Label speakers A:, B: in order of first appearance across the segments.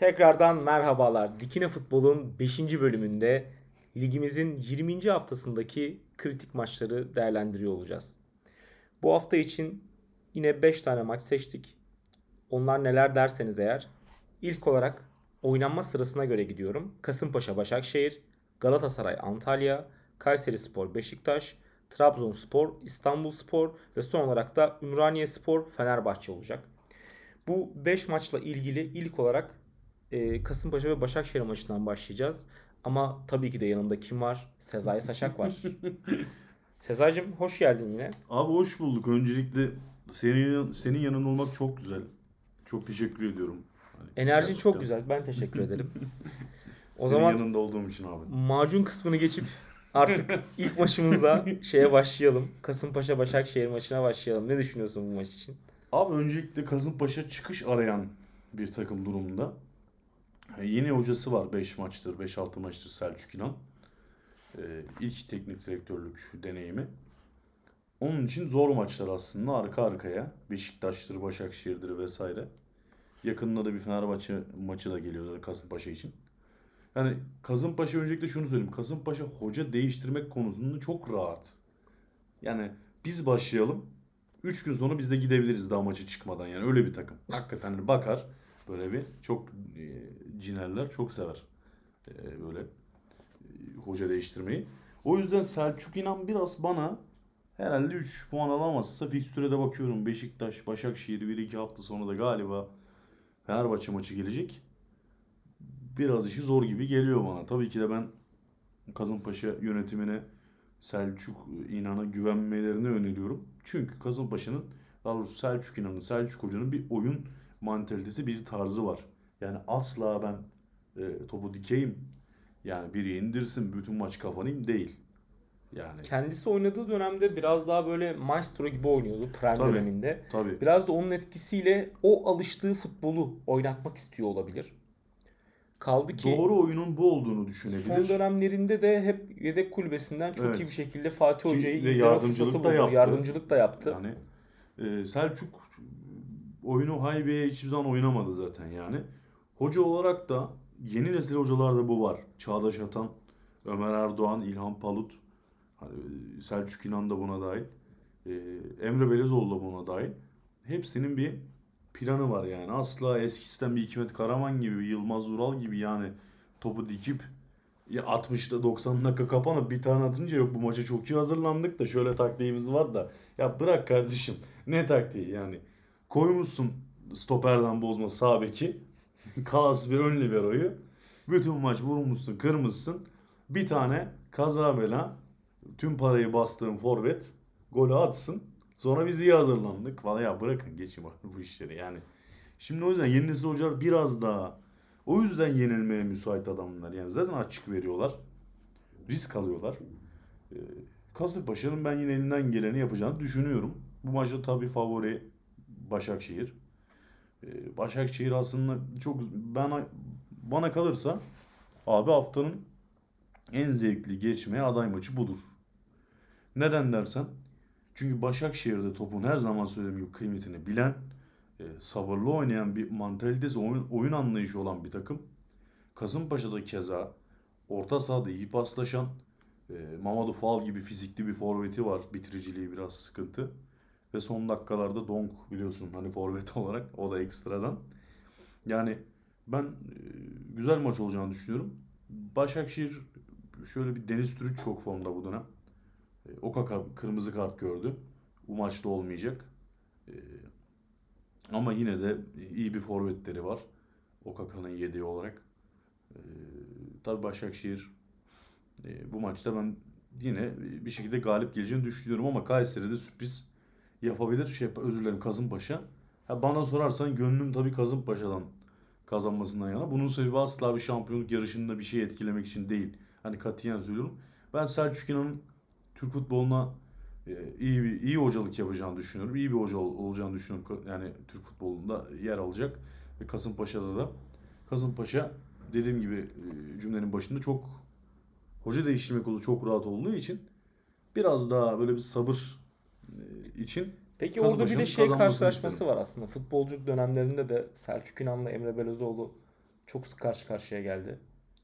A: Tekrardan merhabalar. Dikine Futbol'un 5. bölümünde ligimizin 20. haftasındaki kritik maçları değerlendiriyor olacağız. Bu hafta için yine 5 tane maç seçtik. Onlar neler derseniz eğer. İlk olarak oynanma sırasına göre gidiyorum. Kasımpaşa Başakşehir, Galatasaray Antalya, Kayseri Spor Beşiktaş, Trabzonspor, İstanbulspor ve son olarak da Ümraniye Spor Fenerbahçe olacak. Bu 5 maçla ilgili ilk olarak e, Kasımpaşa ve Başakşehir maçından başlayacağız. Ama tabii ki de yanımda kim var? Sezai Saçak var. Sezai'cim hoş geldin yine.
B: Abi hoş bulduk. Öncelikle senin senin yanında olmak çok güzel. Çok teşekkür ediyorum. Hani
A: Enerjin
B: gerçekten.
A: çok güzel. Ben teşekkür ederim. O
B: senin
A: zaman
B: yanında olduğum için abi.
A: macun kısmını geçip artık ilk maçımızla şeye başlayalım. Kasımpaşa Başakşehir maçına başlayalım. Ne düşünüyorsun bu maç için?
B: Abi öncelikle Kasımpaşa çıkış arayan bir takım durumunda. E, Yeni hocası var 5 maçtır, 5-6 maçtır Selçuk İnan. E, ilk teknik direktörlük deneyimi. Onun için zor maçlar aslında arka arkaya. Beşiktaş'tır, Başakşehir'dir vesaire. Yakında da bir Fenerbahçe maçı da geliyor zaten Kasımpaşa için. Yani Kasımpaşa öncelikle şunu söyleyeyim. Kasımpaşa hoca değiştirmek konusunda çok rahat. Yani biz başlayalım. 3 gün sonra biz de gidebiliriz daha maça çıkmadan yani öyle bir takım. Hakikaten bakar böyle bir çok cinerler çok sever e, böyle e, hoca değiştirmeyi. O yüzden Selçuk İnan biraz bana herhalde 3 puan alamazsa fikstüre bakıyorum. Beşiktaş, Başakşehir 1-2 hafta sonra da galiba Fenerbahçe maçı gelecek. Biraz işi zor gibi geliyor bana. Tabii ki de ben Kasımpaşa yönetimine Selçuk İnan'a güvenmelerini öneriyorum. Çünkü Kasımpaşa'nın daha doğrusu Selçuk İnan'ın, Selçuk Hoca'nın bir oyun mantalitesi, bir tarzı var. Yani asla ben e, topu dikeyim, yani biri indirsin, bütün maç kapanayım değil. Yani
A: Kendisi oynadığı dönemde biraz daha böyle maestro gibi oynuyordu prime
B: Tabii.
A: döneminde.
B: tabii
A: Biraz da onun etkisiyle o alıştığı futbolu oynatmak istiyor olabilir. Kaldı ki
B: doğru oyunun bu olduğunu
A: son
B: düşünebilir.
A: dönemlerinde de hep yedek kulübesinden çok
B: Evet.
A: iyi bir şekilde Fatih Hoca'yı
B: ve yardımcılık da
A: buldu.
B: yaptı.
A: Yardımcılık da yaptı.
B: Yani e, Selçuk oyunu haybeye hiçbir zaman oynamadı zaten yani. Hoca olarak da yeni nesil hocalarda bu var. Çağdaş Atan, Ömer Erdoğan, İlhan Palut, hani, e, Selçuk İnan da buna dahil. E, Emre Belezoğlu da buna dahil. Hepsinin bir planı var yani. Asla eskisinden bir Hikmet Karaman gibi, Yılmaz Ural gibi yani topu dikip ya 60'da 90 dakika kapanıp bir tane atınca yok bu maça çok iyi hazırlandık da şöyle taktiğimiz var da ya bırak kardeşim ne taktiği yani koymuşsun stoperden bozma sağ beki Kalas bir ön liberoyu bütün maç vurmuşsun kırmışsın bir tane kaza bela tüm parayı bastığın forvet golü atsın sonra biz iyi hazırlandık falan ya bırakın geçin bu işleri yani şimdi o yüzden yeni nesil hocalar biraz daha o yüzden yenilmeye müsait adamlar. Yani zaten açık veriyorlar. Risk alıyorlar. Ee, Kasımpaşa'nın ben yine elinden geleni yapacağını düşünüyorum. Bu maçta tabii favori Başakşehir. Ee, Başakşehir aslında çok bana bana kalırsa abi haftanın en zevkli geçmeye aday maçı budur. Neden dersen çünkü Başakşehir'de topun her zaman söylediğim gibi kıymetini bilen e, sabırlı oynayan bir mantalitesi, oyun, oyun anlayışı olan bir takım. Kasımpaşa'da keza orta sahada iyi paslaşan e, Mamadou Fall gibi fizikli bir forveti var. Bitiriciliği biraz sıkıntı. Ve son dakikalarda Donk biliyorsun hani forvet olarak o da ekstradan. Yani ben e, güzel maç olacağını düşünüyorum. Başakşehir şöyle bir Deniz Türüç çok formda bu dönem. E, Okaka kırmızı kart gördü. Bu maçta olmayacak. E, ama yine de iyi bir forvetleri var. Okaka'nın yedeği olarak. Tabii Başakşehir bu maçta ben yine bir şekilde galip geleceğini düşünüyorum ama Kayseri'de sürpriz yapabilir. Şey, özür dilerim Kasımpaşa. Ha, bana sorarsan gönlüm tabii Kasımpaşa'dan kazanmasından yana. Bunun sebebi asla bir şampiyonluk yarışında bir şey etkilemek için değil. Hani katiyen söylüyorum. Ben Selçuk İnan'ın Türk futboluna e, iyi bir iyi hocalık yapacağını düşünüyorum. İyi bir hoca ol- olacağını düşünüyorum. Yani Türk futbolunda yer alacak ve Kasımpaşa'da da Kasımpaşa dediğim gibi e, cümlenin başında çok hoca değiştirme kolu çok rahat olduğu için biraz daha böyle bir sabır e, için
A: Peki orada bir de şey karşılaşması
B: isterim.
A: var aslında. Futbolculuk dönemlerinde de Selçuk İnan'la Emre Belözoğlu çok sık karşı karşıya geldi.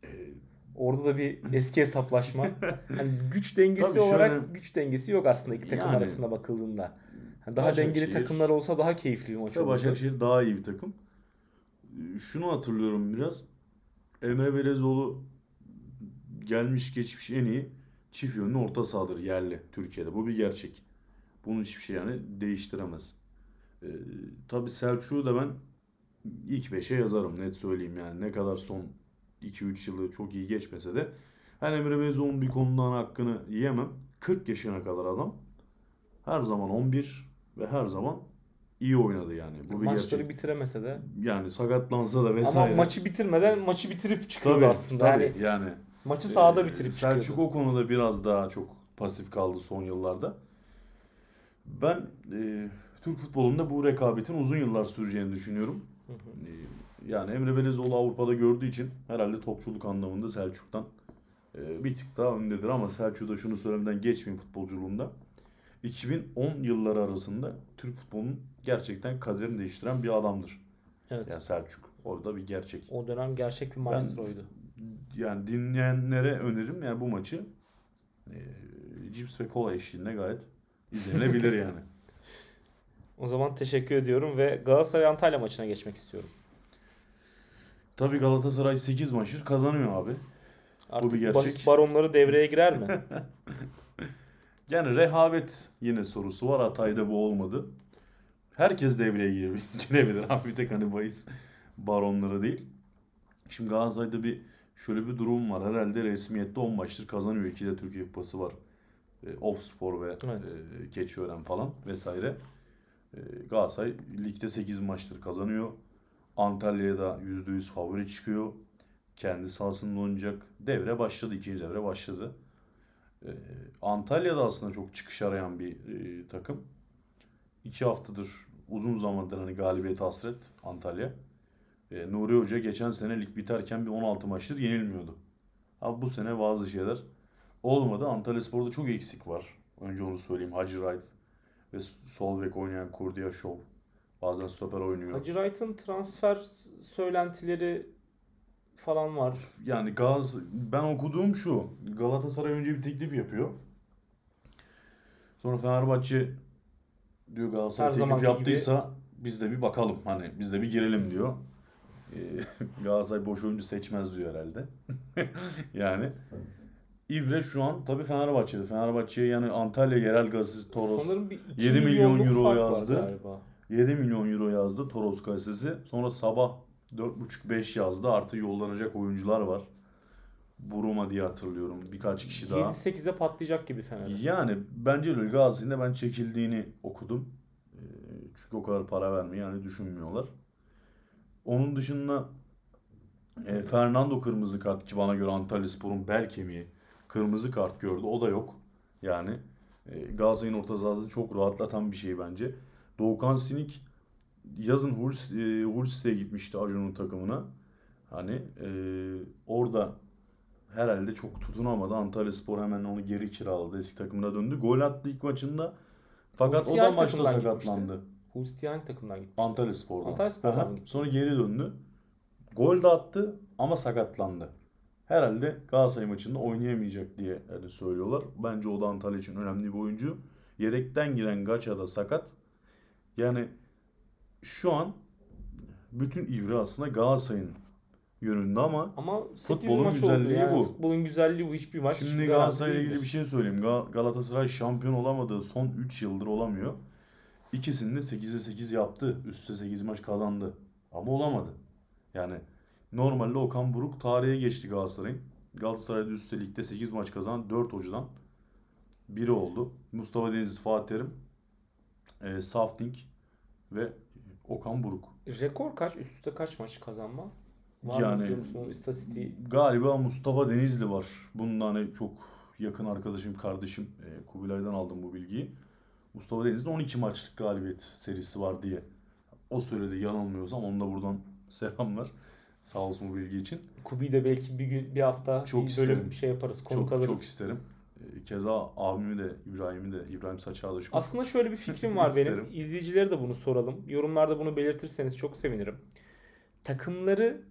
B: Ee,
A: Orada da bir eski hesaplaşma. Hani güç dengesi
B: Tabii
A: olarak
B: şöyle-
A: güç dengesi yok aslında iki takım
B: Yani-
A: arasında bakıldığında. Hani daha
B: Başakşehir-
A: dengeli takımlar olsa daha keyifli bir maç olurdu.
B: Başakşehir daha iyi bir takım. Ee, Şunu hatırlıyorum biraz. Emre Belezoğlu gelmiş geçmiş en iyi çift yönlü orta sahadır yerli Türkiye'de. Bu bir gerçek. Bunu hiçbir şey yani değiştiremez. Ee, tabii Selçuk'u da ben ilk 5'e yazarım net söyleyeyim yani. Ne kadar son 2-3 yılı çok iyi geçmese de ben Emre Belezoğlu'nun bir konudan hakkını yiyemem. 40 yaşına kadar adam her zaman 11 ve her zaman iyi oynadı yani. Bu bir
A: Maçları
B: gerçek.
A: bitiremese de.
B: Yani sakatlansa da vesaire.
A: Ama maçı bitirmeden maçı bitirip çıkıyordu
B: tabii,
A: aslında.
B: tabii.
A: Yani
B: yani
A: maçı sahada
B: Ee,
A: bitirip
B: Selçuk
A: çıkıyordu.
B: o konuda biraz daha çok pasif kaldı son yıllarda. Ben e, Türk futbolunda bu rekabetin uzun yıllar süreceğini düşünüyorum.
A: Hı hı.
B: E, yani Emre Belezoğlu Avrupa'da gördüğü için herhalde topçuluk anlamında Selçuk'tan e, bir tık daha öndedir ama Selçuk'u da şunu söylemeden geçmeyeyim futbolculuğunda. 2010 yılları arasında Türk futbolunun gerçekten kaderini değiştiren bir adamdır.
A: Evet.
B: Yani Selçuk. Orada bir gerçek.
A: O dönem gerçek bir maestroydu.
B: Yani dinleyenlere önerim yani bu maçı e, cips ve kola eşliğinde gayet izlenebilir yani.
A: O zaman teşekkür ediyorum ve Galatasaray Antalya maçına geçmek istiyorum.
B: Tabii Galatasaray 8 maçtır kazanıyor abi.
A: Artık
B: bir gerçek.
A: bahis baronları devreye girer mi?
B: Yani rehavet yine sorusu var. Hatay'da bu olmadı. Herkes devreye gire- girebilir abi. Bir tek hani bahis baronları değil. Şimdi Galatasaray'da bir şöyle bir durum var. Herhalde resmiyette 10 maçtır kazanıyor. 2 de Türkiye Kupası var. E, Ofspor ve
A: Evet.
B: e, Keçiören falan vesaire. E, Galatasaray ligde 8 maçtır kazanıyor. Antalya'ya da %100 favori çıkıyor. Kendi sahasında oynayacak. Devre başladı. ikinci devre başladı. Ee, Antalya'da aslında çok çıkış arayan bir e, takım. İki haftadır uzun zamandır hani galibiyet hasret Antalya. Ee, Nuri Hoca geçen sene lig biterken bir 16 maçtır yenilmiyordu. Abi bu sene bazı şeyler olmadı. Antalyaspor'da çok eksik var. Önce onu söyleyeyim. Hacı Wright ve sol bek oynayan Kurdiyaşov. Bazen stoper oynuyor.
A: Hacı Wright'ın transfer söylentileri falan var.
B: Yani Gaz ben okuduğum şu. Galatasaray önce bir teklif yapıyor. Sonra Fenerbahçe diyor Galatasaray
A: Her
B: teklif yaptıysa biz de bir bakalım hani biz de bir girelim diyor. Ee, Galatasaray boş oyuncu seçmez diyor herhalde. yani İbre şu an tabii Fenerbahçe'de. Fenerbahçe'ye yani Antalya Yerel Gazetesi Toros
A: Sanırım bir 2
B: 7 milyon
A: milyonluk
B: euro yazdı.
A: galiba.
B: 7 milyon euro yazdı Toros gazetesi. Sonra sabah 4.5-5 yazdı. Artı yollanacak oyuncular var. Buruma diye hatırlıyorum. Birkaç kişi daha.
A: 7-8'e patlayacak gibi Fener'de.
B: Yani bence öyle Galatasaray'ın ben çekildiğini okudum. Ee, Çünkü o kadar para vermeyi yani düşünmüyorlar. Onun dışında e, Fernando kırmızı kart ki bana göre Antalyaspor'un bel kemiği kırmızı kart gördü. O da yok. Yani e, Galatasaray'ın orta sahasını çok rahatlatan bir şey bence. Doğukan Sinik yazın Huls, e, Huls'te gitmişti Acun'un takımına. Hani e, orada herhalde çok tutunamadı. Antalyaspor hemen onu geri kiraladı. Eski takımına döndü. Gol attı ilk maçında. Fakat o da maçta sakatlandı.
A: Hulstiyan hangi takımdan gitmişti?
B: Antalyaspor'dan.
A: Antalyaspor'dan
B: Aha,
A: mı gitti?
B: Sonra geri döndü. Gol de attı ama sakatlandı. Herhalde Galatasaray maçında oynayamayacak diye yani söylüyorlar. Bence o da Antalya için önemli bir oyuncu. Yedekten giren Gaça da sakat. Yani şu an bütün ivre aslında Galatasaray'ın yönünde ama
A: Ama 8
B: Futbolun güzelliği
A: yani.
B: bu.
A: Futbolun güzelliği bu. Hiçbir maç
B: Şimdi Galatasaray'la ilgili bir şey söyleyeyim. Ga- Galatasaray şampiyon olamadığı son 3 yıldır olamıyor. İkisini de 8'e 8 yaptı. Üst üste 8 maç kazandı. Ama olamadı. Yani normalde Okan Buruk tarihe geçti Galatasaray'ın. Galatasaray'da üst üste ligde 8 maç kazanan 4 hocadan biri oldu. Mustafa Denizli, Fatih Terim, e, Safting ve Okan Buruk.
A: Rekor kaç? Üst üste kaç maç kazanma? Var
B: Yani-
A: mı biliyor musun o istatistiği?
B: Galiba Mustafa Denizli var. Bunun hani çok yakın arkadaşım, kardeşim e, Kubilay'dan aldım bu bilgiyi. Mustafa Denizli'nin 12 maçlık galibiyet serisi var diye. O söyledi yanılmıyorsam onu da buradan selamlar. Sağ olsun bu bilgi için.
A: Kubi'yi de belki bir gün bir hafta
B: Çok
A: bir bölüm
B: isterim.
A: şey yaparız, konuk
B: Çok
A: alırız.
B: çok isterim. E, Keza abimi de İbrahim'i de İbrahim Saçağ'da da çok
A: Aslında şöyle bir fikrim var benim. İzleyicilere de bunu soralım. Yorumlarda bunu belirtirseniz çok sevinirim. Takımları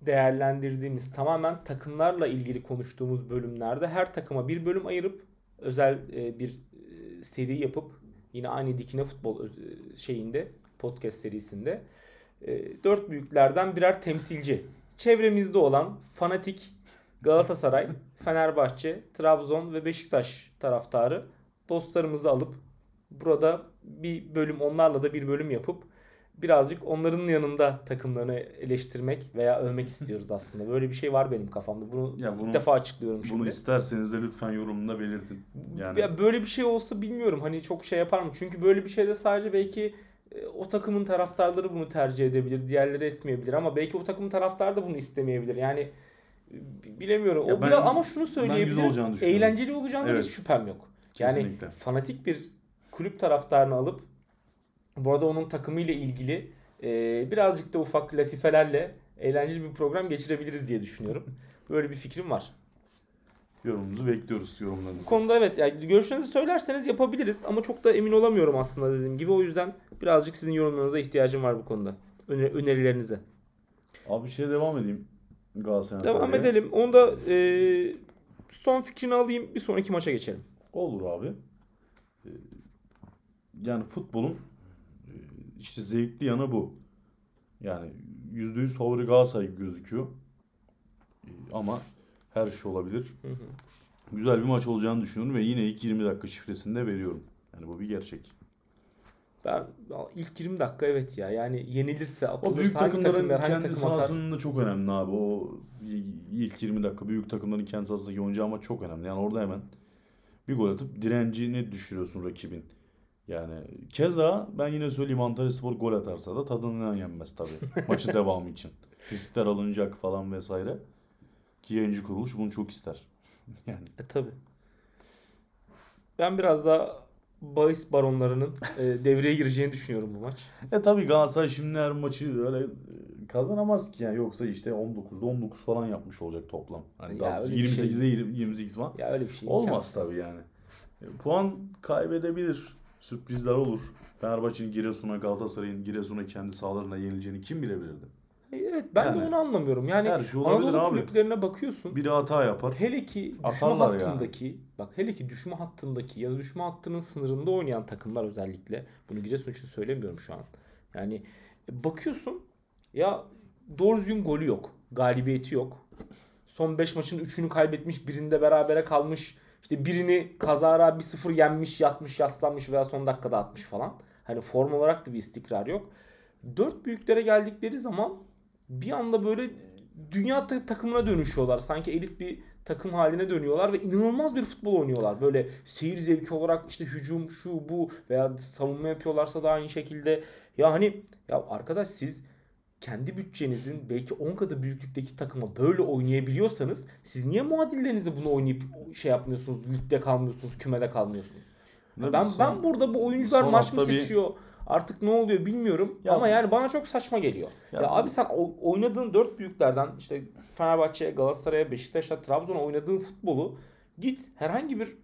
A: değerlendirdiğimiz tamamen takımlarla ilgili konuştuğumuz bölümlerde her takıma bir bölüm ayırıp özel e, bir e, seri yapıp yine aynı Dikine Futbol e, şeyinde podcast serisinde dört büyüklerden birer temsilci. Çevremizde olan fanatik Galatasaray, Fenerbahçe, Trabzon ve Beşiktaş taraftarı dostlarımızı alıp burada bir bölüm onlarla da bir bölüm yapıp birazcık onların yanında takımlarını eleştirmek veya övmek istiyoruz aslında. Böyle bir şey var benim kafamda. Bunu,
B: Ya bunu-
A: ilk defa açıklıyorum şimdi.
B: Bunu isterseniz de lütfen yorumunda belirtin. Yani
A: Ya böyle bir şey olsa bilmiyorum hani çok şey yapar mı? Çünkü böyle bir şeyde sadece belki e, o takımın taraftarları bunu tercih edebilir, diğerleri etmeyebilir ama belki o takımın taraftarı da bunu istemeyebilir. Yani e, bilemiyorum.
B: Ya
A: o
B: ben-
A: biraz ama şunu söyleyebilirim.
B: olacağını.
A: Eğlenceli olacağından
B: Evet.
A: hiç şüphem yok. Yani
B: Kesinlikle.
A: fanatik bir kulüp taraftarını alıp bu arada onun takımıyla ilgili e, birazcık da ufak latifelerle eğlenceli bir program geçirebiliriz diye düşünüyorum. Böyle bir fikrim var.
B: Yorumunuzu bekliyoruz
A: Bu
B: yorumlarınızı.
A: konuda evet yani görüşlerinizi söylerseniz yapabiliriz ama çok da emin olamıyorum aslında dediğim gibi. O yüzden birazcık sizin yorumlarınıza ihtiyacım var bu konuda. Öne- önerilerinize.
B: Abi şeye devam edeyim. Galatasaray
A: Devam
B: Antalya'ya.
A: edelim. Onu da e, son fikrini alayım. Bir sonraki maça geçelim.
B: Olur abi. Ee, Yani futbolun e, işte zevkli yanı bu. Yani %100 favori Galatasaray gibi gözüküyor. Ee, Ama her şey olabilir.
A: Hı hı.
B: Güzel bir maç olacağını düşünüyorum ve yine ilk 20 dakika şifresini de veriyorum. Yani bu bir gerçek.
A: Ben ilk 20 dakika evet ya. Yani yenilirse atılırsa
B: O büyük takımların
A: takım ver, hangi
B: kendi
A: takım atar?
B: sahasında çok önemli abi. O ilk 20 dakika büyük takımların kendi sahasındaki oyuncu ama çok önemli. Yani orada hemen bir gol atıp direncini düşürüyorsun rakibin. Yani keza ben yine söyleyeyim Antalyaspor gol atarsa da tadından yenmez tabii. Maçı devamı için. Riskler alınacak falan vesaire. Ki yayıncı kuruluş bunu çok ister. Yani
A: E tabi. Ben biraz daha bahis baronlarının e, devreye gireceğini düşünüyorum bu maç.
B: E tabii Galatasaray şimdi her maçı öyle e, kazanamaz ki yani yoksa işte 19'da 19 falan yapmış olacak toplam. Hani
A: Ya
B: daha
A: öyle bir şey-
B: 28'de 20 28 falan.
A: Ya öyle bir şey
B: Olmaz tabii yani. E, Puan kaybedebilir. Sürprizler olur. Fenerbahçe'nin Giresun'a, Galatasaray'ın Giresun'a kendi sahalarına yenileceğini kim bilebilirdi?
A: E, Evet ben de
B: Yani
A: onu anlamıyorum. Yani
B: her şey
A: Anadolu
B: abi.
A: kulüplerine bakıyorsun.
B: Biri hata yapar.
A: Hele ki düşme
B: Atarlar yani.
A: hattındaki bak hele ki düşme hattındaki ya da düşme hattının sınırında oynayan takımlar özellikle bunu Giresun için söylemiyorum şu an. Yani e, bakıyorsun ya doğru düzgün golü yok. Galibiyeti yok. Son 5 maçın 3'ünü kaybetmiş, birinde berabere kalmış. İşte birini kazara 1-0 yenmiş, yatmış, yaslanmış veya son dakikada atmış falan. Hani form olarak da bir istikrar yok. Dört büyüklere geldikleri zaman bir anda böyle dünya ta- takımına dönüşüyorlar. Sanki elit bir takım haline dönüyorlar ve inanılmaz bir futbol oynuyorlar. Böyle seyir zevki olarak işte hücum şu bu veya savunma yapıyorlarsa da aynı şekilde. Ya hani ya arkadaş siz kendi bütçenizin belki 10 katı büyüklükteki takıma böyle oynayabiliyorsanız siz niye muadillerinizle bunu oynayıp şey yapmıyorsunuz? Ligde kalmıyorsunuz, kümede kalmıyorsunuz.
B: Ne
A: Ben
B: bileyim,
A: ben burada bu oyuncular
B: son
A: maç mı
B: hafta bir-
A: seçiyor? Artık ne oluyor bilmiyorum.
B: Ya
A: Ama yani bana çok saçma geliyor. Ya,
B: Ya
A: abi sen oynadığın dört büyüklerden işte Fenerbahçe, Galatasaray'a, Beşiktaş'a, Trabzon'a oynadığın futbolu git herhangi bir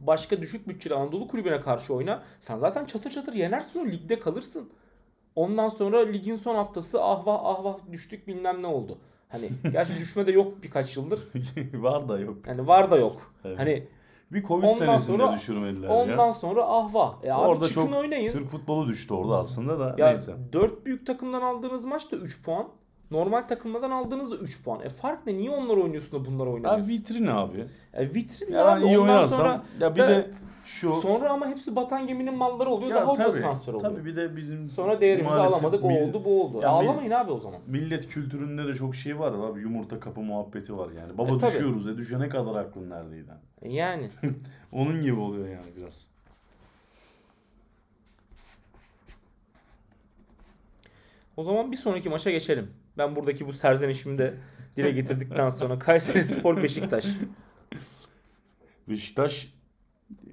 A: başka düşük bütçeli Anadolu kulübüne karşı oyna. Sen zaten çatır çatır yenersin o ligde kalırsın. Ondan sonra ligin son haftası ah vah ah vah düştük bilmem ne oldu. Hani gerçi düşme de yok birkaç yıldır.
B: var da yok.
A: Yani var da yok.
B: Evet.
A: Hani
B: Bir Covid
A: Ondan
B: senesinde
A: sonra-
B: düşürmediler
A: ondan
B: ya.
A: sonra ah vah. E abi
B: Orada
A: çıkın
B: çok
A: oynayın.
B: Türk futbolu düştü orada aslında da
A: Ya
B: neyse.
A: 4 büyük takımdan aldığınız maç da 3 puan. Normal takımlardan aldığınız da 3 puan. E fark ne? Niye onlar oynuyorsun da bunlar
B: Ya
A: oynamıyorsun?
B: vitrin abi.
A: E vitrin
B: Ya
A: abi.
B: iyi
A: Ondan
B: oynarsam
A: sonra
B: ya bir
A: Ve-
B: de şu
A: sonra ama hepsi batan geminin malları oluyor.
B: Ya
A: daha
B: tabii,
A: transfer oluyor.
B: Tabii bir de bizim
A: Sonra değerimizi alamadık. O
B: mil-
A: oldu, bu oldu.
B: Ya
A: Ağlamayın abi o zaman.
B: Millet kültüründe de çok şey var abi. Yumurta kapı muhabbeti var yani. Baba
A: E, tabii.
B: düşüyoruz e düşene kadar aklın neredeydi?
A: E yani.
B: Onun gibi oluyor yani biraz.
A: O zaman bir sonraki maça geçelim. Ben buradaki bu serzenişimi de dile getirdikten sonra Kayseri Spor Beşiktaş.
B: Beşiktaş e,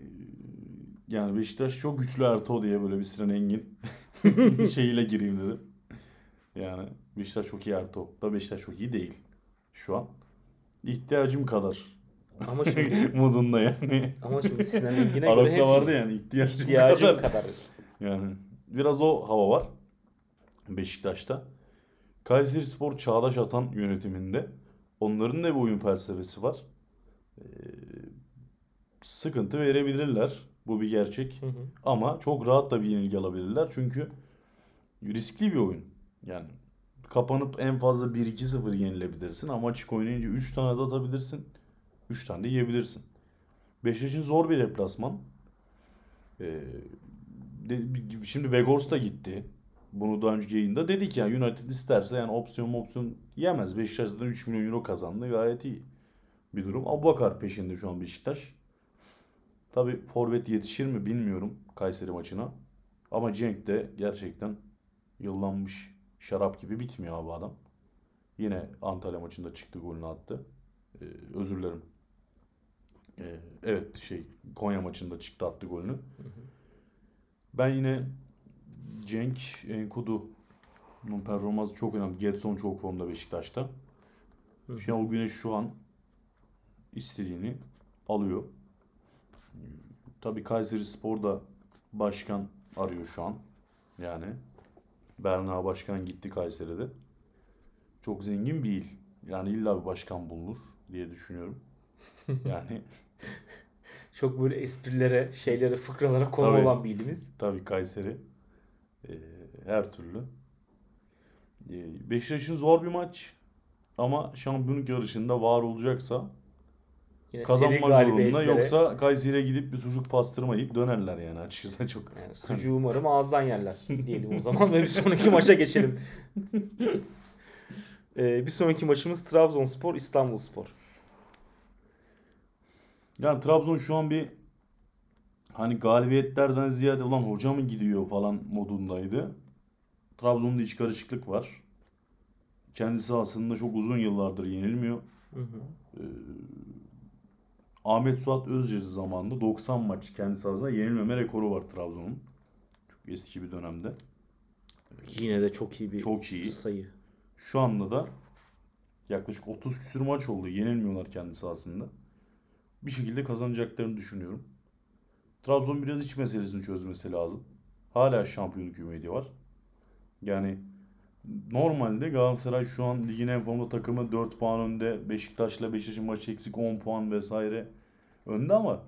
B: yani Beşiktaş çok güçlü Ertuğ diye böyle bir Sinan Engin şeyiyle gireyim dedim. Yani Beşiktaş çok iyi Ertuğ. Da Beşiktaş çok iyi değil şu an. İhtiyacım kadar
A: Ama şimdi
B: modunda yani.
A: ama şimdi Sinan Engin'e göre
B: Arap'ta
A: hep
B: vardı yani ihtiyacım,
A: ihtiyacım
B: kadar.
A: kadar.
B: Yani biraz o hava var Beşiktaş'ta. Kayseri Spor Çağdaş Atan yönetiminde. Onların da bir oyun felsefesi var. Ee, sıkıntı verebilirler. Bu bir gerçek.
A: Hı hı.
B: Ama çok rahat da bir yenilgi alabilirler. Çünkü riskli bir oyun. Yani kapanıp en fazla 1-2-0 yenilebilirsin ama açık oynayınca 3 tane de atabilirsin. 3 tane de yiyebilirsin. Beşiktaş'ın zor bir deplasman. Ee, şimdi Vegors da gitti. Bunu daha önceki yayında dedik ya United isterse yani opsiyon opsiyon yemez. Beşiktaş'tan 3 milyon euro kazandı. Gayet iyi bir durum. Abubakar peşinde şu an Beşiktaş. Tabi forvet yetişir mi bilmiyorum Kayseri maçına. Ama Cenk de gerçekten yıllanmış şarap gibi bitmiyor abi adam. Yine Antalya maçında çıktı golünü attı. Ee, özür dilerim. Ee, evet şey Konya maçında çıktı attı golünü. Ben yine Cenk Enkudu'nun performansı çok önemli. Getson çok formda Beşiktaş'ta.
A: Hı hı.
B: Şenol Güneş şu an istediğini alıyor. Tabii Kayseri Spor da başkan arıyor şu an. Yani Berna Başkan gitti Kayseri'de. Çok zengin bir il. Yani illa bir başkan bulunur diye düşünüyorum. Yani
A: Çok böyle esprilere, şeylere, fıkralara konu
B: Tabii.
A: olan bir ilimiz.
B: Tabii Kayseri. Ee, her türlü. Ee, Beşiktaş'ın zor bir maç. Ama şampiyonluk yarışında var olacaksa
A: Yine
B: kazanmak zorunda. Yoksa Kayseri'ye gidip bir sucuk pastırma yiyip dönerler yani açıkçası çok.
A: Yani sucuğu umarım ağızdan yerler diyelim o zaman ve bir sonraki maça geçelim. Ee, bir sonraki maçımız Trabzonspor İstanbulspor.
B: Yani Trabzon şu an bir hani galibiyetlerden ziyade ulan hoca mı gidiyor falan modundaydı. Trabzon'da iç karışıklık var. Kendisi aslında çok uzun yıllardır yenilmiyor.
A: Hı hı.
B: Ee, Ahmet Suat Özçelik zamanında 90 maç kendi sahasında yenilmeme rekoru var Trabzon'un. Çok eski bir dönemde.
A: Yine de çok iyi bir
B: Çok iyi.
A: sayı.
B: Şu anda da yaklaşık 30 küsür maç oldu. Yenilmiyorlar kendi sahasında. Bir şekilde kazanacaklarını düşünüyorum. Trabzon biraz iç meselesini çözmesi lazım. Hala şampiyonluk ümidi var. Yani normalde Galatasaray şu an ligin en formda takımı 4 puan önde. Beşiktaş'la Beşiktaş'ın maçı eksik 10 puan vesaire önde ama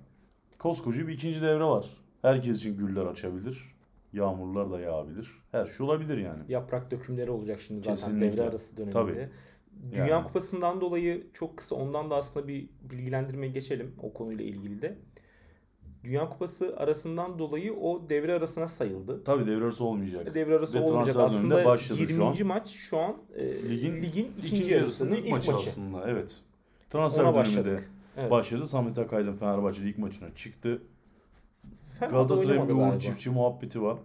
B: koskoca bir ikinci devre var. Herkes için güller açabilir. Yağmurlar da yağabilir. Her şey olabilir yani.
A: Yaprak dökümleri olacak şimdi zaten
B: Kesinlikle.
A: devre arası döneminde.
B: Tabii.
A: Dünya
B: Yani.
A: Kupası'ndan dolayı çok kısa ondan da aslında bir bilgilendirmeye geçelim o konuyla ilgili de. Dünya Kupası arasından dolayı o devre arasına sayıldı.
B: Tabii devre arası olmayacak.
A: Devre arası
B: Ve
A: olmayacak aslında
B: başladı
A: 20.
B: şu an.
A: maç şu an e,
B: Ligin,
A: ligin, ikinci,
B: ikinci
A: yarısının
B: ilk maçı, aslında. Evet. Transfer
A: Ona
B: döneminde.
A: Evet.
B: başladı. Samet Akaydın Fenerbahçe'de ilk maçına çıktı.
A: Da
B: Galatasaray'ın bir Uğur. Çiftçi muhabbeti var.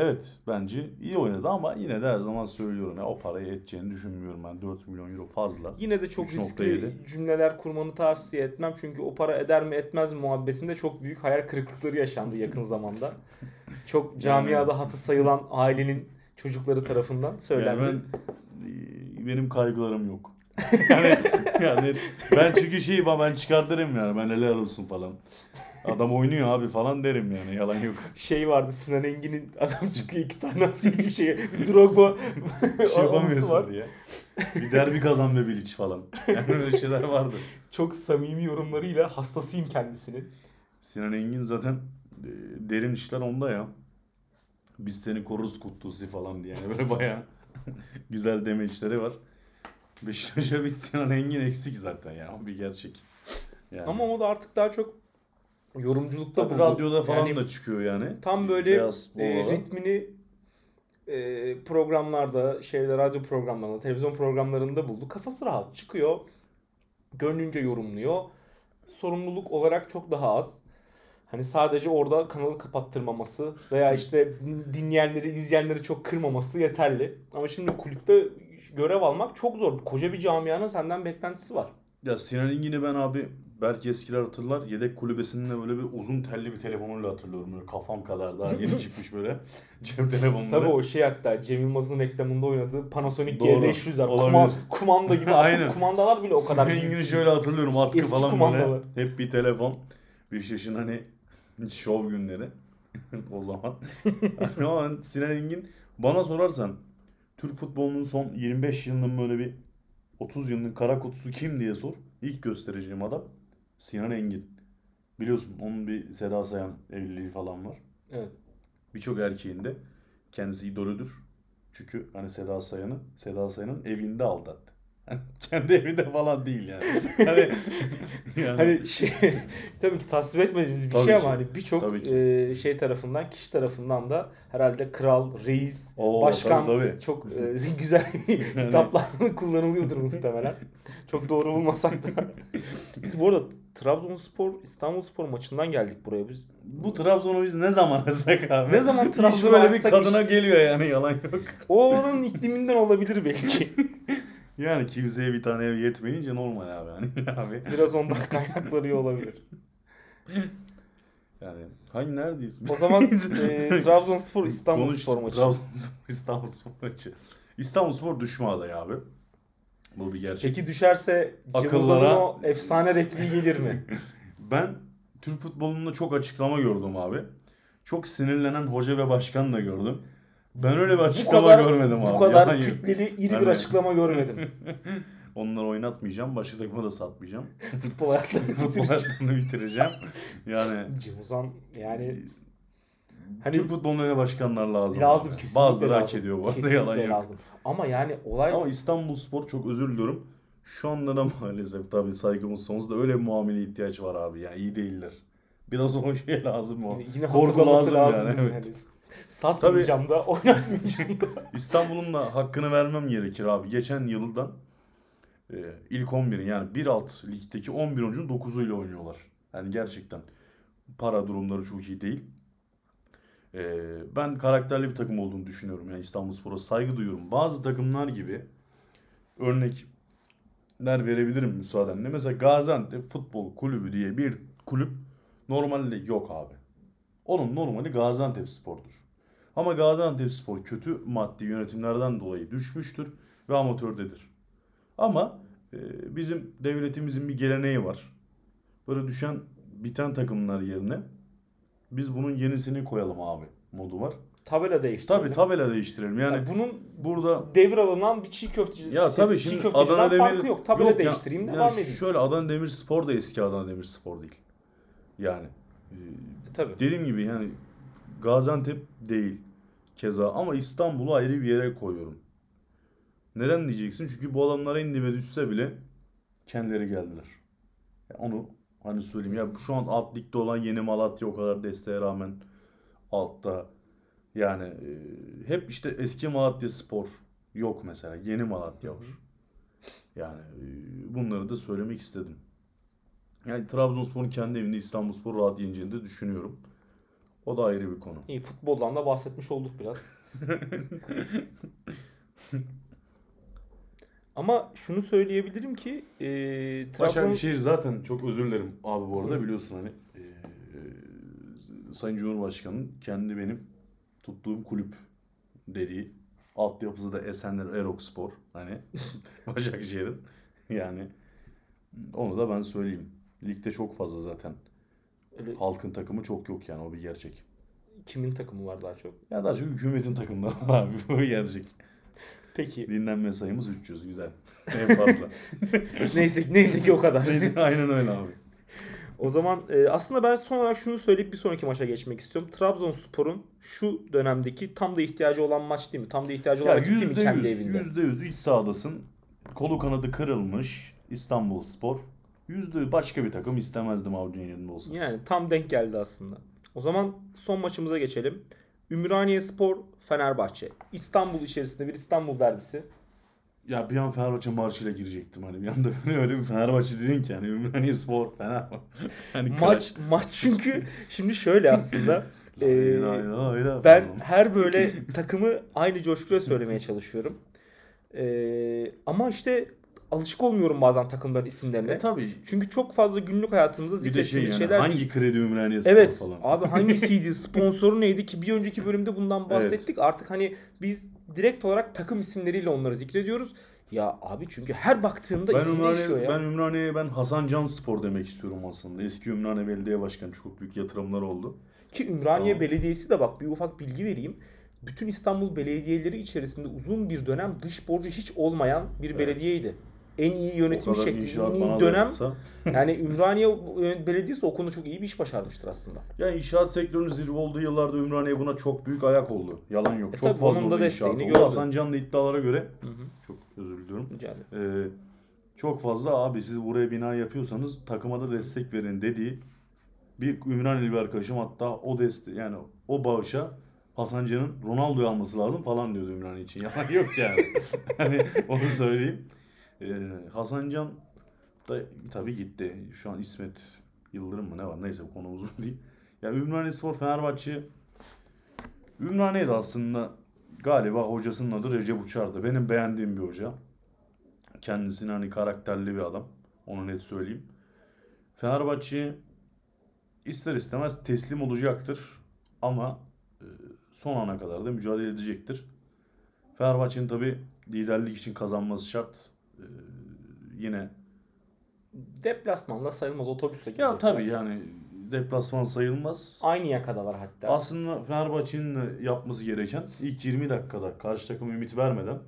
B: Evet bence iyi oynadı ama yine de her zaman söylüyorum ya o parayı edeceğini düşünmüyorum ben. 4 milyon euro fazla.
A: Yine de çok
B: 3.7.
A: riskli cümleler kurmanı tavsiye etmem. Çünkü o para eder mi etmez mi muhabbetinde çok büyük hayal kırıklıkları yaşandı yakın zamanda. Çok camiada hatı sayılan ailenin çocukları tarafından söylendi.
B: Yani ben benim kaygılarım yok. Yani, yani ben çünkü şey ben çıkartırım yani ben helal olsun falan. Adam oynuyor abi falan derim yani yalan yok.
A: Şey vardı Sinan Engin'in adam çıkıyor iki tane atıyor bir şey. Bir Drogba
B: Bir şey yapamıyorsun diye. Bir derbi kazan be Bilic falan. Yani öyle şeyler vardı.
A: Çok samimi yorumlarıyla hastasıyım kendisinin.
B: Sinan Engin zaten e, derin işler onda ya. Biz seni koruruz kutlusu falan diye. Yani böyle bayağı güzel deme işleri var. Beşiktaş'a bir Sinan Engin eksik zaten ya. O bir gerçek. Yani.
A: Ama o da artık daha çok yorumculukta
B: Tabii
A: buldu.
B: radyoda falan
A: Yani
B: da çıkıyor yani.
A: tam böyle
B: Beyaz
A: e, ritmini e, programlarda, şeyde radyo programlarında, televizyon programlarında buldu. Kafası rahat çıkıyor. Gönlünce yorumluyor. Sorumluluk olarak çok daha az. Hani sadece orada kanalı kapattırmaması veya işte dinleyenleri, izleyenleri çok kırmaması yeterli. Ama şimdi kulüpte görev almak çok zor. Koca bir camianın senden beklentisi var.
B: Ya Sinan Engin'i ben abi belki eskiler hatırlar. Yedek kulübesinde böyle bir uzun telli bir telefonuyla hatırlıyorum. Böyle kafam kadar daha yeni çıkmış böyle cep telefonları.
A: Tabii o şey hatta Cem Yılmaz'ın reklamında oynadığı Panasonic
B: Doğru.
A: G500'ler.
B: Olabilir.
A: Kuman, kumanda gibi artık kumandalar bile o kadar
B: Sinan. Engin'i şöyle hatırlıyorum. Atkı
A: Eski
B: falan
A: kumandalar.
B: böyle. Hep bir telefon. Beşiktaş'ın hani şov günleri o zaman. Ama Sinan Engin bana sorarsan Türk futbolunun son 25 yılının böyle bir 30 yılının kara kutusu kim diye sor. İlk göstereceğim adam Sinan Engin. Biliyorsun onun bir Seda Sayan evliliği falan var.
A: Evet.
B: Birçok erkeğin de kendisi idolüdür. Çünkü hani Seda Sayan'ı Seda Sayan'ın evinde aldattı. Kendi evinde falan değil yani. Hani, yani
A: Hani şey tabii ki tasvip etmediğimiz bir
B: Tabii
A: şey
B: ki.
A: ama hani birçok e, şey tarafından, kişi tarafından da herhalde kral, reis,
B: Oo,
A: başkan
B: tabii, tabii.
A: çok e, güzel hitaplarla kullanılıyordur muhtemelen. Çok doğru bulmasak da. Biz bu arada Trabzonspor İstanbulspor maçından geldik buraya biz.
B: Bu Trabzon'u biz ne zaman arasak abi?
A: Ne zaman Trabzon'u
B: böyle bir
A: açsak
B: kadına
A: iş-
B: geliyor yani yalan yok.
A: O oranın ikliminden olabilir belki.
B: Yani kimseye bir tane ev yetmeyince normal abi yani abi.
A: Biraz ondan kaynaklanıyor olabilir.
B: Yani hangi neredeyiz?
A: O zaman e, Trabzonspor İstanbulspor maçı.
B: Trabzonspor İstanbulspor maçı. İstanbulspor düşme adayı abi. Bu bir gerçek.
A: Peki düşerse
B: Akıllara-
A: o efsane repliği gelir mi?
B: Ben Türk futbolunda çok açıklama gördüm abi. Çok sinirlenen hoca ve başkan da gördüm. Ben öyle bir açıklama görmedim abi.
A: Bu kadar
B: Yalan yok.
A: kütleli iri bir
B: Hani-
A: açıklama görmedim.
B: Onları oynatmayacağım. Başka takıma da satmayacağım.
A: Futbol hayatlarını
B: Futbol
A: bitireceğim.
B: hayatlarını bitireceğim. Yani
A: Cem Uzan yani hani
B: Türk futboluna öyle başkanlar lazım.
A: lazım
B: abi.
A: kesinlikle
B: Bazıları hak
A: lazım.
B: ediyor bu arada
A: Kesinlikle
B: yalan yok.
A: lazım. Ama yani olay
B: Ama İstanbulspor çok özür diliyorum. Şu anda da maalesef tabii saygımız sonsuz da öyle bir muamele ihtiyaç var abi. Yani iyi değiller. Biraz o şey lazım o.
A: yine,
B: Korku lazım
A: lazım.
B: yani,
A: yani. Satmayacağım da oynatmayacağım da.
B: İstanbul'un da hakkını vermem gerekir abi. Geçen yıldan e, ilk 11'in yani bir alt ligdeki 11 oyuncunun 9'uyla oynuyorlar. Yani gerçekten para durumları çok iyi değil. E, ben karakterli bir takım olduğunu düşünüyorum. Yani İstanbulspor'a saygı duyuyorum. Bazı takımlar gibi örnekler verebilirim müsaadenle. Mesela Gaziantep Futbol Kulübü diye bir kulüp normalde yok abi. Onun normali Gaziantep Spor'dur. Ama Gaziantep Spor kötü maddi yönetimlerden dolayı düşmüştür ve amatördedir. Ama e, bizim devletimizin bir geleneği var. Böyle düşen biten takımlar yerine biz bunun yenisini koyalım abi modu var.
A: Tabela değiştirelim.
B: Tabii tabela değiştirelim. Yani
A: Yani bunun
B: burada
A: devralınan bir çiğ köfteci
B: ya tabii şimdi Adana Demir
A: farkı yok. Tabela
B: Yok
A: değiştireyim
B: yani
A: devam edeyim.
B: Şöyle Adana Demirspor da eski Adana Demirspor değil. Yani e,
A: Tabii.
B: Dediğim gibi yani Gaziantep değil keza ama İstanbul'u ayrı bir yere koyuyorum. Neden diyeceksin? Çünkü bu adamlar en dibe düşse bile kendileri geldiler. Ya onu hani söyleyeyim ya şu an alt ligde olan Yeni Malatya o kadar desteğe rağmen altta yani e, hep işte eski Malatya Spor yok mesela. Yeni Malatya var. Yani e, bunları da söylemek istedim. Yani Trabzonspor'un kendi evinde İstanbulspor rahat yeneceğini de düşünüyorum. O da ayrı bir konu.
A: İyi futboldan da bahsetmiş olduk biraz. Ama şunu söyleyebilirim ki e, Trabzon
B: Başakşehir zaten çok özür dilerim abi bu arada biliyorsun hani e, Sayın Cumhurbaşkanı'nın kendi benim tuttuğum kulüp dediği altyapısı da Esenler Erok Spor hani Başakşehir'in yani onu da ben söyleyeyim. Ligde çok fazla zaten.
A: Öyle
B: Halkın takımı çok yok yani o bir gerçek.
A: kimin takımı var daha çok?
B: Ya daha çok hükümetin takımları var abi bu gerçek.
A: Peki.
B: Dinlenme sayımız 300 güzel. En fazla.
A: neyse neyse ki o kadar.
B: Neyse, Aynen öyle abi.
A: O zaman e, aslında ben son olarak şunu söyleyip bir sonraki maça geçmek istiyorum. Trabzonspor'un şu dönemdeki tam da ihtiyacı olan maç değil mi? Tam da ihtiyacı
B: Ya
A: olan değil mi kendi evinde?
B: yüzde yüz iç sahadasın. Kolu kanadı kırılmış İstanbul Spor. Yüzde başka bir takım istemezdim Avcı'nın yerinde olsa.
A: Yani tam denk geldi aslında. O zaman son maçımıza geçelim. Ümraniye Spor Fenerbahçe. İstanbul içerisinde bir İstanbul derbisi.
B: Ya bir an Fenerbahçe marşıyla girecektim hani bir anda böyle öyle bir Fenerbahçe dedin ki hani Ümraniye Spor Fenerbahçe. Hani
A: Maç maç çünkü şimdi şöyle aslında. E,
B: lay.
A: ben her böyle takımı aynı coşkuyla söylemeye çalışıyorum. E, ama işte alışık olmuyorum bazen takımların isimlerine.
B: E tabii.
A: Çünkü çok fazla günlük hayatımızda
B: de şey
A: zikrettiğimiz
B: yani
A: şeyler
B: hangi kredi Ümraniye Spor
A: Evet
B: falan.
A: abi hangisiydi sponsoru neydi ki bir önceki bölümde bundan bahsettik. Artık hani biz direkt olarak takım isimleriyle onları zikrediyoruz. Ya abi çünkü her baktığımda
B: Ben
A: isim değişiyor
B: Ümraniye,
A: ya.
B: ben Ümraniye'ye ben Hasan Can Spor demek istiyorum aslında. Eski Ümraniye Belediye Başkanı çok büyük yatırımlar oldu.
A: Ki Ümraniye
B: Tamam.
A: Belediyesi de bak bir ufak bilgi vereyim. bütün İstanbul belediyeleri içerisinde uzun bir dönem dış borcu hiç olmayan bir
B: Evet.
A: belediyeydi. En iyi yönetim şekli,
B: inşaat
A: en iyi dönem. Yani Ümraniye Belediyesi o konuda çok iyi bir iş başarmıştır aslında.
B: Ya inşaat sektörünün zirve olduğu yıllarda Ümraniye buna çok büyük ayak oldu. Yalan yok.
A: E
B: çok
A: tabii
B: fazla
A: onun da
B: inşaat
A: desteğini
B: oldu.
A: gördü.
B: Hasan Can'ın iddialara göre
A: Hı hı.
B: çok özür diliyorum.
A: Rica ederim.
B: Ee, çok fazla abi siz buraya bina yapıyorsanız takıma da destek verin dediği bir Ümraniyeli bir arkadaşım hatta o destek yani o bağışa Hasan Can'ın Ronaldo'yu alması lazım falan diyordu Ümraniye için. Yalan yok yani. hani onu söyleyeyim. Ee, Hasan Can da tabii gitti. Şu an İsmet Yıldırım mı ne var? Neyse bu konu uzun değil. Ya Ümraniye Spor Fenerbahçe Ümraniye'de aslında galiba hocasının adı Recep Uçar'dı. Benim beğendiğim bir hoca. Kendisini hani karakterli bir adam. Onu net söyleyeyim. Fenerbahçe ister istemez teslim olacaktır. Ama e, son ana kadar da mücadele edecektir. Fenerbahçe'nin tabi liderlik için kazanması şart. E, yine
A: Deplasmanda sayılmaz otobüsle
B: ya
A: gidecekler.
B: tabi yani deplasman sayılmaz.
A: Aynı yakadalar hatta.
B: Aslında Fenerbahçe'nin yapması gereken ilk 20 dakikada karşı takım ümit vermeden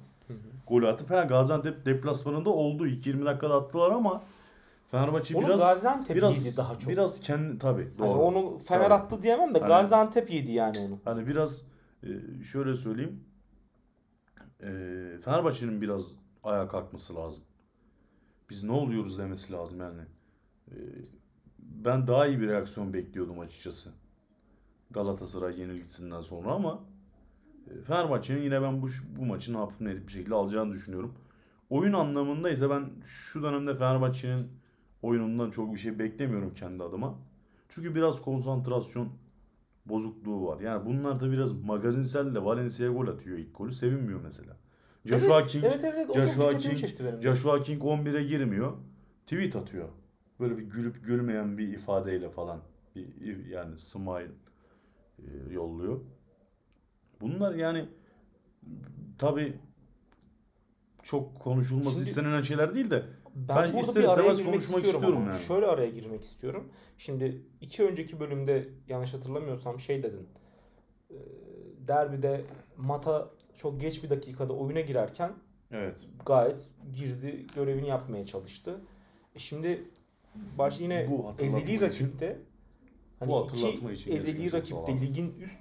B: golü atıp ha, Gaziantep deplasmanında oldu. İlk 20 dakikada attılar ama Fenerbahçe
A: Onu
B: biraz
A: Gaziantep
B: biraz
A: yedi daha çok.
B: biraz kendi tabi
A: Hani
B: doğru.
A: onu Fener
B: Tabii.
A: attı diyemem de
B: Hani-
A: Gaziantep yedi yani onu.
B: Hani biraz e, şöyle söyleyeyim. E, Fenerbahçe'nin biraz ayağa kalkması lazım. Biz ne oluyoruz demesi lazım yani. E, ben daha iyi bir reaksiyon bekliyordum açıkçası. Galatasaray yenilgisinden sonra ama e, Fenerbahçe'nin yine ben bu bu maçı ne yapıp ne edip bir şekilde alacağını düşünüyorum. Oyun anlamında ise ben şu dönemde Fenerbahçe'nin oyunundan çok bir şey beklemiyorum kendi adıma. Çünkü biraz konsantrasyon bozukluğu var. Yani bunlar da biraz magazinsel de Valencia'ya gol atıyor ilk golü. Sevinmiyor mesela. Joshua
A: evet,
B: King
A: evet evet
B: Joshua King. Joshua King 11'e girmiyor. Tweet atıyor. Böyle bir gülüp gülmeyen bir ifadeyle falan. Bir, yani smile e, yolluyor. Bunlar yani tabi çok konuşulması
A: Şimdi-
B: istenilen şeyler değil de
A: Ben,
B: Ben ister istemez konuşmak
A: istiyorum,
B: istiyorum yani.
A: Şöyle araya girmek istiyorum. Şimdi iki önceki bölümde yanlış hatırlamıyorsam şey dedin. Ee, Derbide Mata çok geç bir dakikada oyuna girerken
B: evet
A: gayet girdi, görevini yapmaya çalıştı. E şimdi baş yine
B: Bu
A: ezeli rakipte hani
B: bu
A: iki
B: için
A: ezeli rakipte ligin üst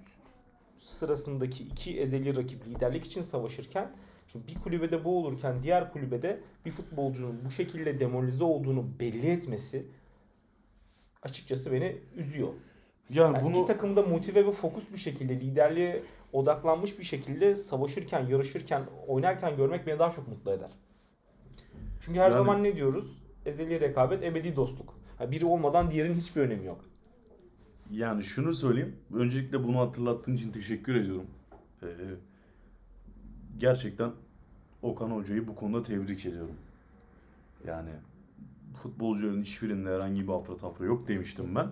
A: sırasındaki iki ezeli rakip liderlik için savaşırken şimdi bir kulübede bu olurken diğer kulübede bir futbolcunun bu şekilde demoralize olduğunu belli etmesi açıkçası beni üzüyor.
B: Yani
A: Yani
B: bunu
A: iki takım da motive ve fokus bir şekilde liderliğe odaklanmış bir şekilde savaşırken, yarışırken, oynarken görmek beni daha çok mutlu eder. Çünkü her
B: Yani-
A: zaman ne diyoruz? Ezeli rekabet, ebedi dostluk. Ha, biri olmadan diğerinin hiçbir önemi yok.
B: Yani şunu söyleyeyim. Öncelikle bunu hatırlattığın için teşekkür ediyorum. Ee, gerçekten Okan Hoca'yı bu konuda tebrik ediyorum. Yani futbolcuların hiçbirinde herhangi bir afra tafra yok demiştim ben.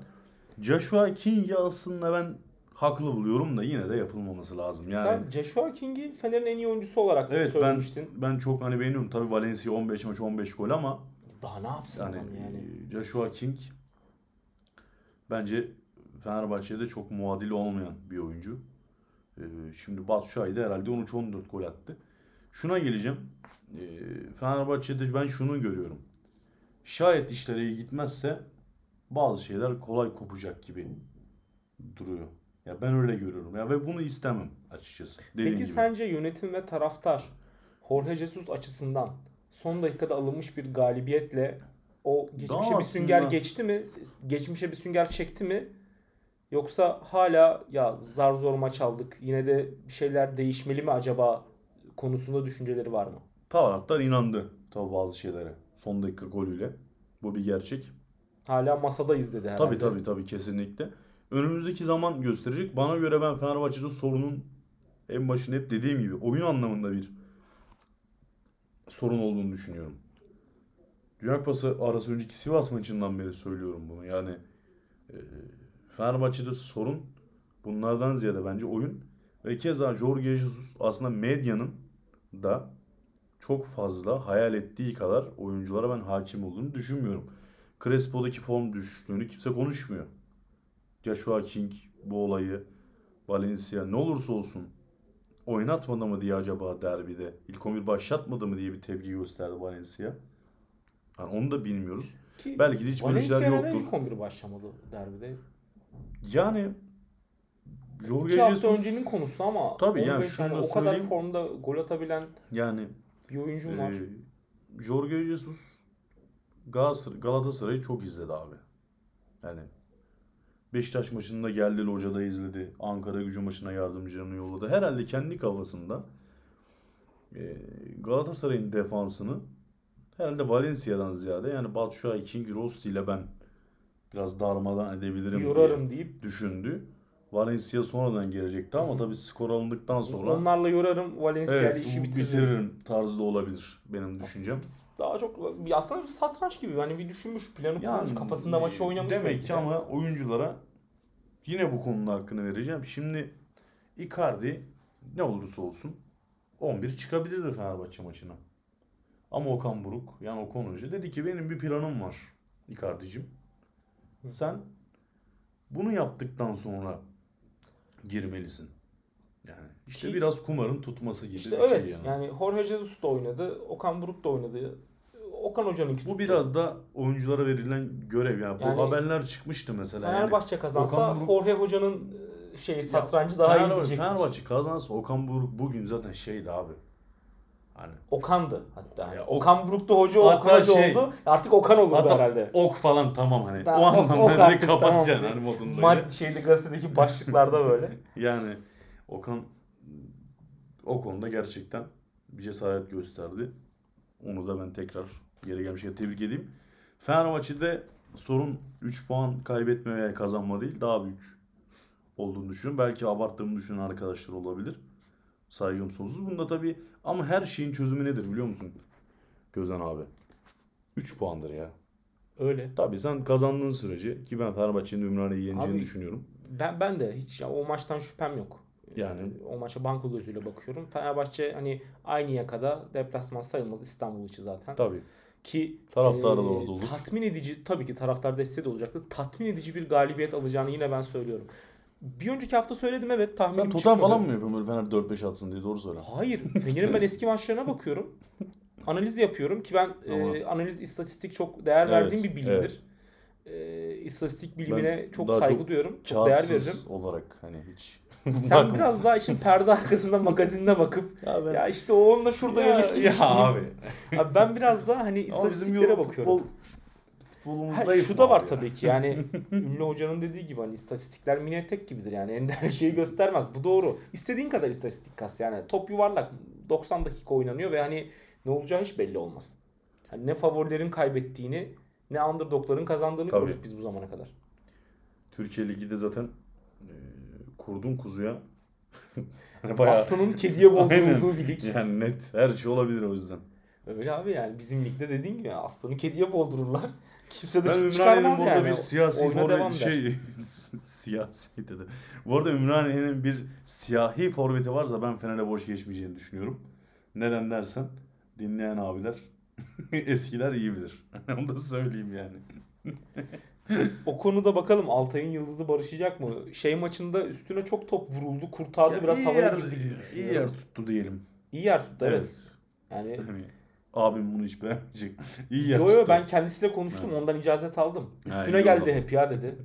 B: Joshua King'i aslında ben haklı buluyorum da yine de yapılmaması lazım. Yani
A: Sen Joshua King'i Fener'in en iyi oyuncusu olarak
B: evet ben
A: söylemiştin.
B: ben çok hani beğeniyorum. Tabii Valencia 15 maç 15 gol ama
A: Daha ne yapsın
B: Yani,
A: yani?
B: Joshua King bence Fenerbahçe'de çok muadili olmayan bir oyuncu. E, Şimdi Batshuayi de herhalde 13-14 gol attı. Şuna geleceğim. E, Fenerbahçe'de ben şunu görüyorum. Şayet işleri iyi gitmezse bazı şeyler kolay kopacak gibi duruyor. Ya ben öyle görüyorum ya ve bunu istemem açıkçası. Dediğim
A: Peki
B: gibi.
A: sence yönetim ve taraftar Jorge Jesus açısından son dakikada alınmış bir galibiyetle o geçmişe
B: Daha
A: bir sünger
B: aslında-
A: geçti mi? Geçmişe bir sünger çekti mi? Yoksa hala ya zar zor maç aldık yine de bir şeyler değişmeli mi acaba konusunda düşünceleri var mı?
B: Taraftar inandı tabii bazı şeylere. Son dakika golüyle. Bu bir gerçek.
A: Hala masadayız dedi herhalde.
B: Tabii tabii tabii kesinlikle. Önümüzdeki zaman gösterecek. Bana göre ben Fenerbahçe'de sorunun en başında hep dediğim gibi oyun anlamında bir sorun olduğunu düşünüyorum. Dünya Kupası arası önceki Sivas maçından beri söylüyorum bunu. Yani e, Fenerbahçe'de sorun bunlardan ziyade bence oyun ve keza Jorge Jesus aslında medyanın da çok fazla hayal ettiği kadar oyunculara ben hakim olduğunu düşünmüyorum. Crespo'daki form düşüşlüğünü kimse konuşmuyor. Joshua King bu olayı, Valencia ne olursa olsun oynatmadı mı diye acaba derbide ilk 11 başlatmadı mı diye bir tepki gösterdi Valencia. Yani onu da bilmiyoruz.
A: Ki
B: Belki de hiç böyle
A: Valencia
B: şeyler
A: neden
B: yoktur.
A: ilk 11 başlamadı derbide?
B: Yani Jorge
A: İki hafta
B: Jesus
A: öncenin konusu ama
B: Tabii yani
A: 15
B: şunu da
A: o kadar formda gol atabilen
B: yani
A: bir oyuncum var.
B: e, Jorge Jesus Galatasaray'ı çok izledi abi. Yani Beşiktaş maçında geldi Hoca da izledi. Ankara gücü maçına yardımcılarını yolladı. Herhalde kendi kafasında e, Galatasaray'ın defansını herhalde Valencia'dan ziyade yani Batshuayi, King Rossi ile ben biraz darmadan edebilirim diye
A: Yorarım deyip
B: düşündü. Valencia sonradan gelecekti ama tabii skor alındıktan sonra
A: onlarla yorarım Valencia'yla
B: evet
A: işi bitiririm.
B: bitiririm tarzı da olabilir benim düşüncem.
A: Daha çok aslında bir satranç gibi hani bir düşünmüş planı kurmuş kafasında maçı oynamış
B: Demek ki
A: de.
B: ama oyunculara yine bu konunun hakkını vereceğim. Şimdi Icardi ne olursa olsun 11 çıkabilirdi Fenerbahçe maçına. Ama Okan Buruk yani Okan Hoca dedi ki benim bir planım var Icardi'cim. Sen bunu yaptıktan sonra girmelisin. Yani işte
A: Ki-
B: biraz kumarın tutması gibi
A: İşte
B: bir
A: evet
B: şey yani.
A: yani Jorge Jesus da oynadı, Okan Buruk da oynadı. Okan Hoca'nınki
B: Bu
A: tuttu.
B: biraz da oyunculara verilen görev yani. Bu
A: Yani
B: haberler çıkmıştı mesela. Yani
A: Fenerbahçe kazansa
B: Okan Buruk-
A: Jorge Hoca'nın e, şey satrancı
B: Ya,
A: daha iyi
B: Fenerbahçe,
A: gidecek.
B: Fenerbahçe kazansa Okan Buruk bugün zaten şeydi abi. Hani
A: Okan'dı hatta.
B: Ya, o-
A: Okan Buruk da hoca,
B: Hatta
A: Okan Hoca
B: şey-
A: oldu. Artık Okan olurdu
B: hatta
A: herhalde.
B: ok falan tamam hani.
A: Tamam,
B: o
A: ok-
B: anlamda
A: ok artık,
B: kapatacaksın
A: tamam.
B: hani modundaydı.
A: Mad şeyde gazetedeki başlıklarda böyle.
B: Yani Okan o konuda gerçekten bir cesaret gösterdi. Onu da ben tekrar geri gelmişken tebrik edeyim. Fenerbahçe'de sorun 3 puan kaybetme veya kazanma değil daha büyük olduğunu düşünüyorum. Belki abarttığımı düşünen arkadaşlar olabilir. Saygım sonsuz. Bunda tabii ama her şeyin çözümü nedir biliyor musun? Gözen abi. 3 puandır ya.
A: Öyle.
B: Tabii sen kazandığın sürece ki ben Fenerbahçe'nin Ümraniye'yi yeneceğini
A: Abi-
B: düşünüyorum.
A: Ben ben de hiç o maçtan şüphem yok.
B: Yani.
A: O maça banko gözüyle bakıyorum. Fenerbahçe hani aynı yakada deplasman sayılmaz İstanbul içi zaten.
B: Tabii.
A: Ki
B: Taraftarı da
A: e,
B: orada olur.
A: Tatmin edici tabii ki taraftar desteği de olacaktı. Tatmin edici bir galibiyet alacağını yine ben söylüyorum. Bir önceki hafta söyledim evet tahminim
B: Sen
A: çıkmadı.
B: falan mı yapıyorsun böyle Fener 4-5 atsın diye doğru söyle.
A: Hayır. Fener'in ben eski maçlarına bakıyorum. Analiz yapıyorum ki ben e, analiz istatistik çok değer verdiğim bir bilimdir.
B: evet.
A: E, istatistik bilimine
B: Ben
A: çok saygı
B: çok
A: duyuyorum. Çok değer veririm.
B: Olarak hani hiç.
A: Sen biraz daha işin perde arkasında magazinine bakıp
B: ya ben
A: ya işte o onunla şurada
B: ya,
A: yönelik
B: ya abi.
A: Abi ben biraz daha hani istatistiklere
B: yorum
A: bakıyorum.
B: futbol futbolumuz
A: Ha, şu da var
B: abi ya.
A: tabii ki yani ünlü hocanın dediği gibi hani istatistikler mini etek gibidir yani ender şeyi göstermez. Bu doğru. İstediğin kadar istatistik kas yani top yuvarlak 90 dakika oynanıyor ve hani ne olacağı hiç belli olmaz. Hani ne favorilerin kaybettiğini ne underdogların kazandığını
B: Tabii.
A: gördük biz bu zamana kadar.
B: Türkiye Ligi de zaten e, kurdun kuzuya. hani bayağı
A: Aslanın kediye boğdurulduğu bir lig.
B: yani net her şey olabilir o yüzden.
A: Öyle abi yani bizim ligde dediğin gibi aslanı kediye boğdururlar. Kimse de
B: Ben
A: çıkarmaz yani.
B: bir siyasi
A: Oyuna
B: forvet şey siyasi dedi. Bu arada Ümraniye'nin bir siyahi forveti varsa ben Fener'e boş geçmeyeceğini düşünüyorum. Neden dersen dinleyen abiler eskiler iyi bilir. Onu da söyleyeyim yani.
A: O konuda bakalım Altay'ın yıldızı barışacak mı? Şey maçında üstüne çok top vuruldu, kurtardı
B: Ya
A: biraz
B: iyi
A: havaya
B: yer,
A: girdi gibi
B: iyi
A: düşünüyorum.
B: yer tuttu diyelim.
A: İyi yer tuttu evet. Yani
B: Hani abim bunu hiç beğenmeyecek. İyi yer
A: yo yo ben kendisiyle konuştum
B: Evet.
A: ondan icazet aldım.
B: Ha,
A: Üstüne
B: o
A: geldi hep ya dedi.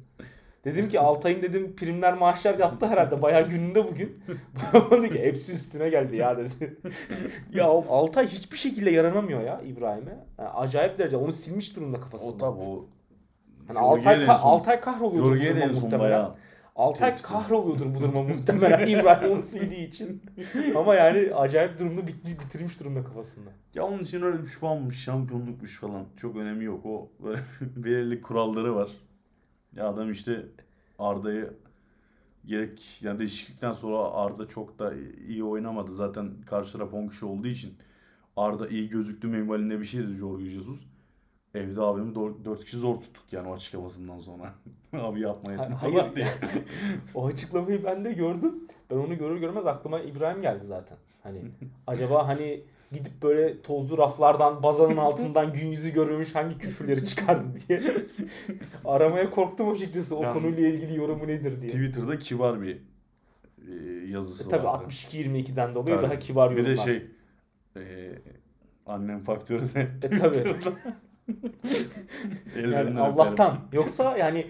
A: Dedim ki Altay'ın dedim primler maaşlar yattı herhalde bayağı gününde bugün. Bana dedi ki hepsi üstüne geldi ya dedi. ya Altay hiçbir şekilde yaranamıyor ya İbrahim'e. Yani acayip derece onu silmiş durumda kafasında.
B: O tabi o. Jorge'ye
A: Altay, ka- Altay kahroluyordur bu
B: Jorge'ye de en son bayağı
A: Altay kahroluyordur bu duruma muhtemelen İbrahim onu sildiği için. Ama yani acayip durumda bit- bitirmiş durumda kafasında.
B: Ya onun için öyle 3 puanmış, şampiyonlukmuş falan. Çok önemi yok. O böyle belirli kuralları var. Ya adam işte Arda'yı gerek yani değişiklikten sonra Arda çok da iyi oynamadı. Zaten karşı taraf 10 kişi olduğu için Arda iyi gözüktü minvalinde bir şeydi Jorge Jesus. Evde abimi 4 kişi zor tuttuk yani o açıklamasından sonra. Abi yapma etme.
A: Ha- Hayır
B: diye.
A: o açıklamayı ben de gördüm. Ben onu görür görmez aklıma İbrahim geldi zaten. Hani acaba hani gidip böyle tozlu raflardan bazanın altından gün yüzü görülmüş hangi küfürleri çıkardı diye. Aramaya korktum açıkçası o
B: Yani-
A: konuyla ilgili yorumu nedir diye.
B: Twitter'da kibar bir e, yazısı
A: E, tabii
B: vardı.
A: 62-22'den dolayı
B: Tabii.
A: daha kibar
B: Bir
A: yorumlar.
B: de şey e, annem faktörü de
A: E, tabii. Yani. Allah'tan. Yoksa yani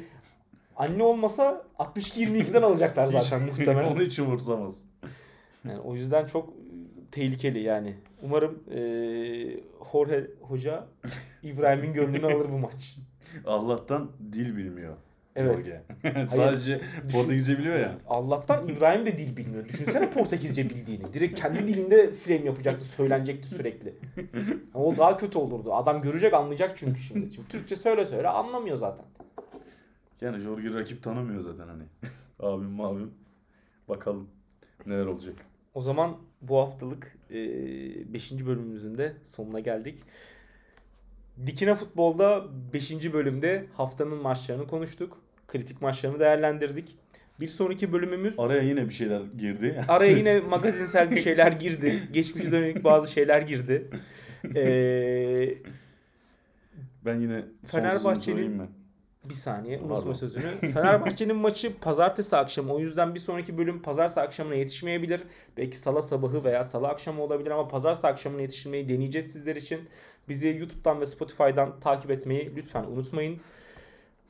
A: anne olmasa 62-22'den alacaklar zaten
B: Hiç-
A: muhtemelen.
B: Onu hiç umursamaz.
A: Yani o yüzden çok e, tehlikeli yani. Umarım eee Jorge Hoca İbrahim'in gönlünü alır bu maç.
B: Allah'tan dil bilmiyor.
A: Evet.
B: Jorge. Sadece Portekizce biliyor ya.
A: Allah'tan İbrahim de dil bilmiyor. Düşünsene Portekizce bildiğini. Direkt kendi dilinde frame yapacaktı, söylenecekti sürekli. Ama o daha kötü olurdu. Adam görecek, anlayacak çünkü şimdi. Şimdi Türkçe söyle söyle anlamıyor zaten.
B: Yani Jorge rakip tanımıyor zaten hani. abim abim. Bakalım neler olacak.
A: O zaman bu haftalık 5. bölümümüzün de sonuna geldik. Dikine Futbol'da 5. bölümde haftanın maçlarını konuştuk. Kritik maçlarını değerlendirdik. Bir sonraki bölümümüz
B: Araya yine bir şeyler girdi.
A: araya yine magazinsel bir şeyler girdi. Geçmişe dönük bazı şeyler girdi. Ee,
B: Ben yine
A: Fenerbahçe'nin-? Bir saniye unutma sözünü. Fenerbahçe'nin maçı pazartesi akşamı. O yüzden bir sonraki bölüm pazartesi akşamına yetişmeyebilir. Belki salı sabahı veya salı akşamı olabilir ama pazartesi akşamına yetiştirmeyi deneyeceğiz sizler için. Bizi YouTube'dan ve Spotify'dan takip etmeyi lütfen unutmayın.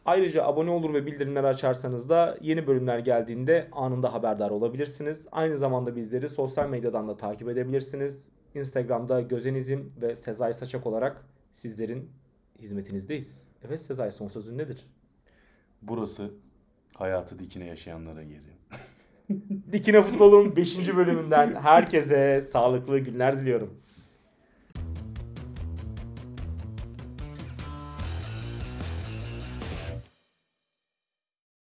A: Ayrıca abone olur ve bildirimleri açarsanız da yeni bölümler geldiğinde anında haberdar olabilirsiniz. Aynı zamanda bizleri sosyal medyadan da takip edebilirsiniz. Instagram'da Gözenizim ve Sezai Saçak olarak sizlerin hizmetinizdeyiz. Evet Sezai son sözün nedir?
B: Burası hayatı dikine yaşayanların yeri.
A: Dikine Futbol'un 5. bölümünden herkese sağlıklı günler diliyorum.